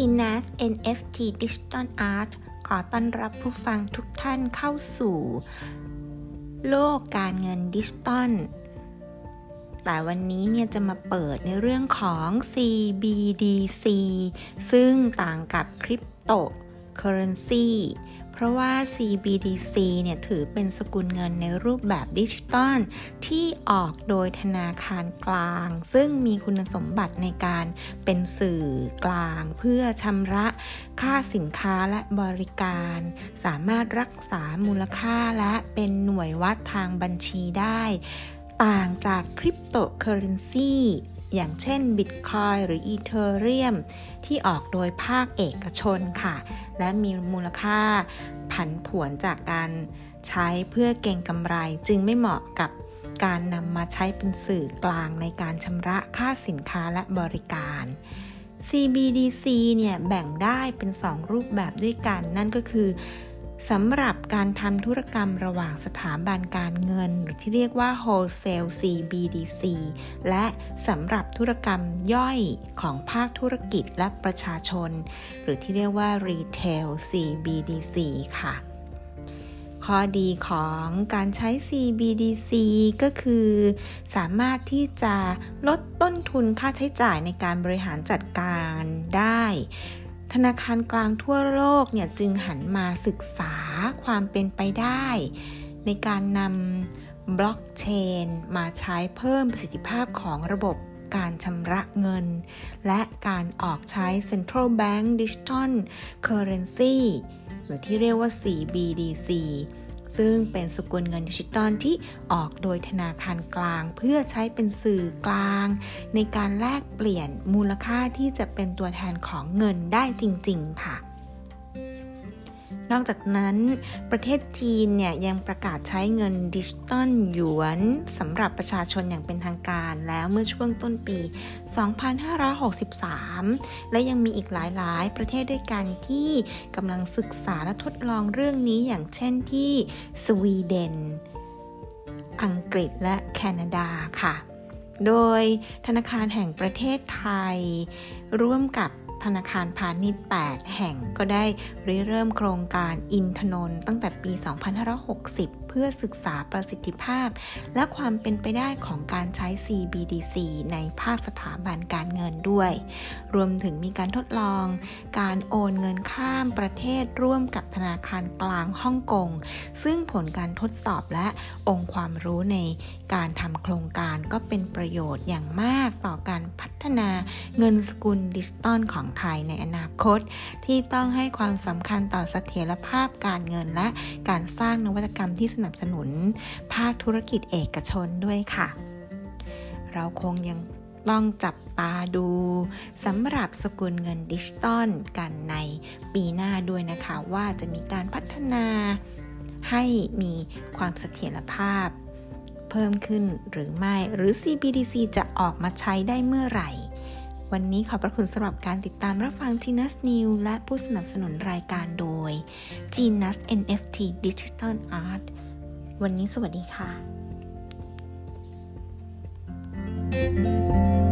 Genius NFT Digital Art ขอต้อนรับผู้ฟังทุกท่านเข้าสู่ โลกการเงินดิจิทัลแต่วันนี้เนี่ยจะมาเปิดในเรื่องของ CBDC ซึ่งต่างกับคริปโตเคอเรนซี เพราะว่า CBDC เนี่ยถือเป็นสกุลเงินในรูปแบบดิจิทัลที่ออกโดยธนาคารกลาง ซึ่งมีคุณสมบัติในการเป็นสื่อกลาง เพื่อชำระค่าสินค้าและบริการ สามารถรักษามูลค่าและเป็นหน่วยวัดทางบัญชีได้ ต่างจากคริปโตเคอเรนซี อย่างเช่น Bitcoin หรือ Ethereum ที่ออกโดยภาคเอกชนค่ะ และมีมูลค่าผันผวนจากการใช้เพื่อเก่งกำไร จึงไม่เหมาะกับการนำมาใช้เป็นสื่อกลางในการชำระค่าสินค้าและบริการ CBDC เนี่ยแบ่งได้เป็น 2 รูปแบบด้วยกัน นั่นก็คือ สำหรับการทำธุรกรรมระหว่างสถาบันการเงิน หรือที่เรียกว่า wholesale CBDC และสำหรับธุรกรรมย่อยของภาคธุรกิจและประชาชน หรือที่เรียกว่า retail CBDC ค่ะ ข้อดีของการใช้ CBDC ก็คือ สามารถที่จะลดต้นทุนค่าใช้จ่ายในการบริหารจัดการได้ ธนาคารกลางทั่วโลกเนี่ยจึงหันมาศึกษาความเป็นไปได้ ในการนำบล็อกเชนมาใช้เพิ่มประสิทธิภาพของระบบการชำระเงิน และการออกใช้ Central Bank Digital Currency หรือที่เรียกว่า CBDC ซึ่งเป็นสกุลเงินดิจิตอลที่ออกโดยธนาคารกลาง เพื่อใช้เป็นสื่อกลาง ในการแลกเปลี่ยนมูลค่าที่จะเป็นตัวแทนของเงินได้จริง ๆ ค่ะ นอกจากนั้นประเทศจีนเนี่ยยังประกาศใช้เงินดิจิตอลหยวนสำหรับประชาชนอย่างเป็นทางการแล้วเมื่อช่วงต้นปี 2563 และยังมีอีกหลายๆ ประเทศด้วยกันที่กำลังศึกษาและทดลองเรื่องนี้อย่างเช่นที่สวีเดน อังกฤษและแคนาดาค่ะ โดยธนาคารแห่งประเทศไทย ร่วมกับ ธนาคารพาณิชย์ 8 แห่งก็ได้ริเริ่มโครงการอินทนนท์ตั้งแต่ปี 2560 เพื่อศึกษาประสิทธิภาพ และความเป็นไปได้ของการใช้ CBDC ในภาคสถาบันการเงินด้วย รวมถึงมีการทดลอง การโอนเงินข้ามประเทศร่วมกับธนาคารกลางฮ่องกง ซึ่งผลการทดสอบและองค์ความรู้ในการทำโครงการก็เป็นประโยชน์อย่างมากต่อการพัฒนาเงินสกุลดิจิตอลของไทยในอนาคต ที่ต้องให้ความสำคัญต่อเสถียรภาพการเงินและการสร้างนวัตกรรมที่สนับสนุน ภาคธุรกิจเอกชนด้วยค่ะ เราคงยังต้องจับตาดูสำหรับสกุลเงินดิจิตอลกันในปีหน้าด้วยนะคะว่าจะมีการพัฒนาให้มีความเสถียรภาพเพิ่มขึ้นหรือไม่ หรือ CBDC จะออกมาใช้ได้เมื่อไหร่ วันนี้ขอบพระคุณสำหรับการติดตามรับฟัง Genus New และผู้สนับสนุนรายการโดย Genus NFT Digital Art วันนี้สวัสดีค่ะ thank you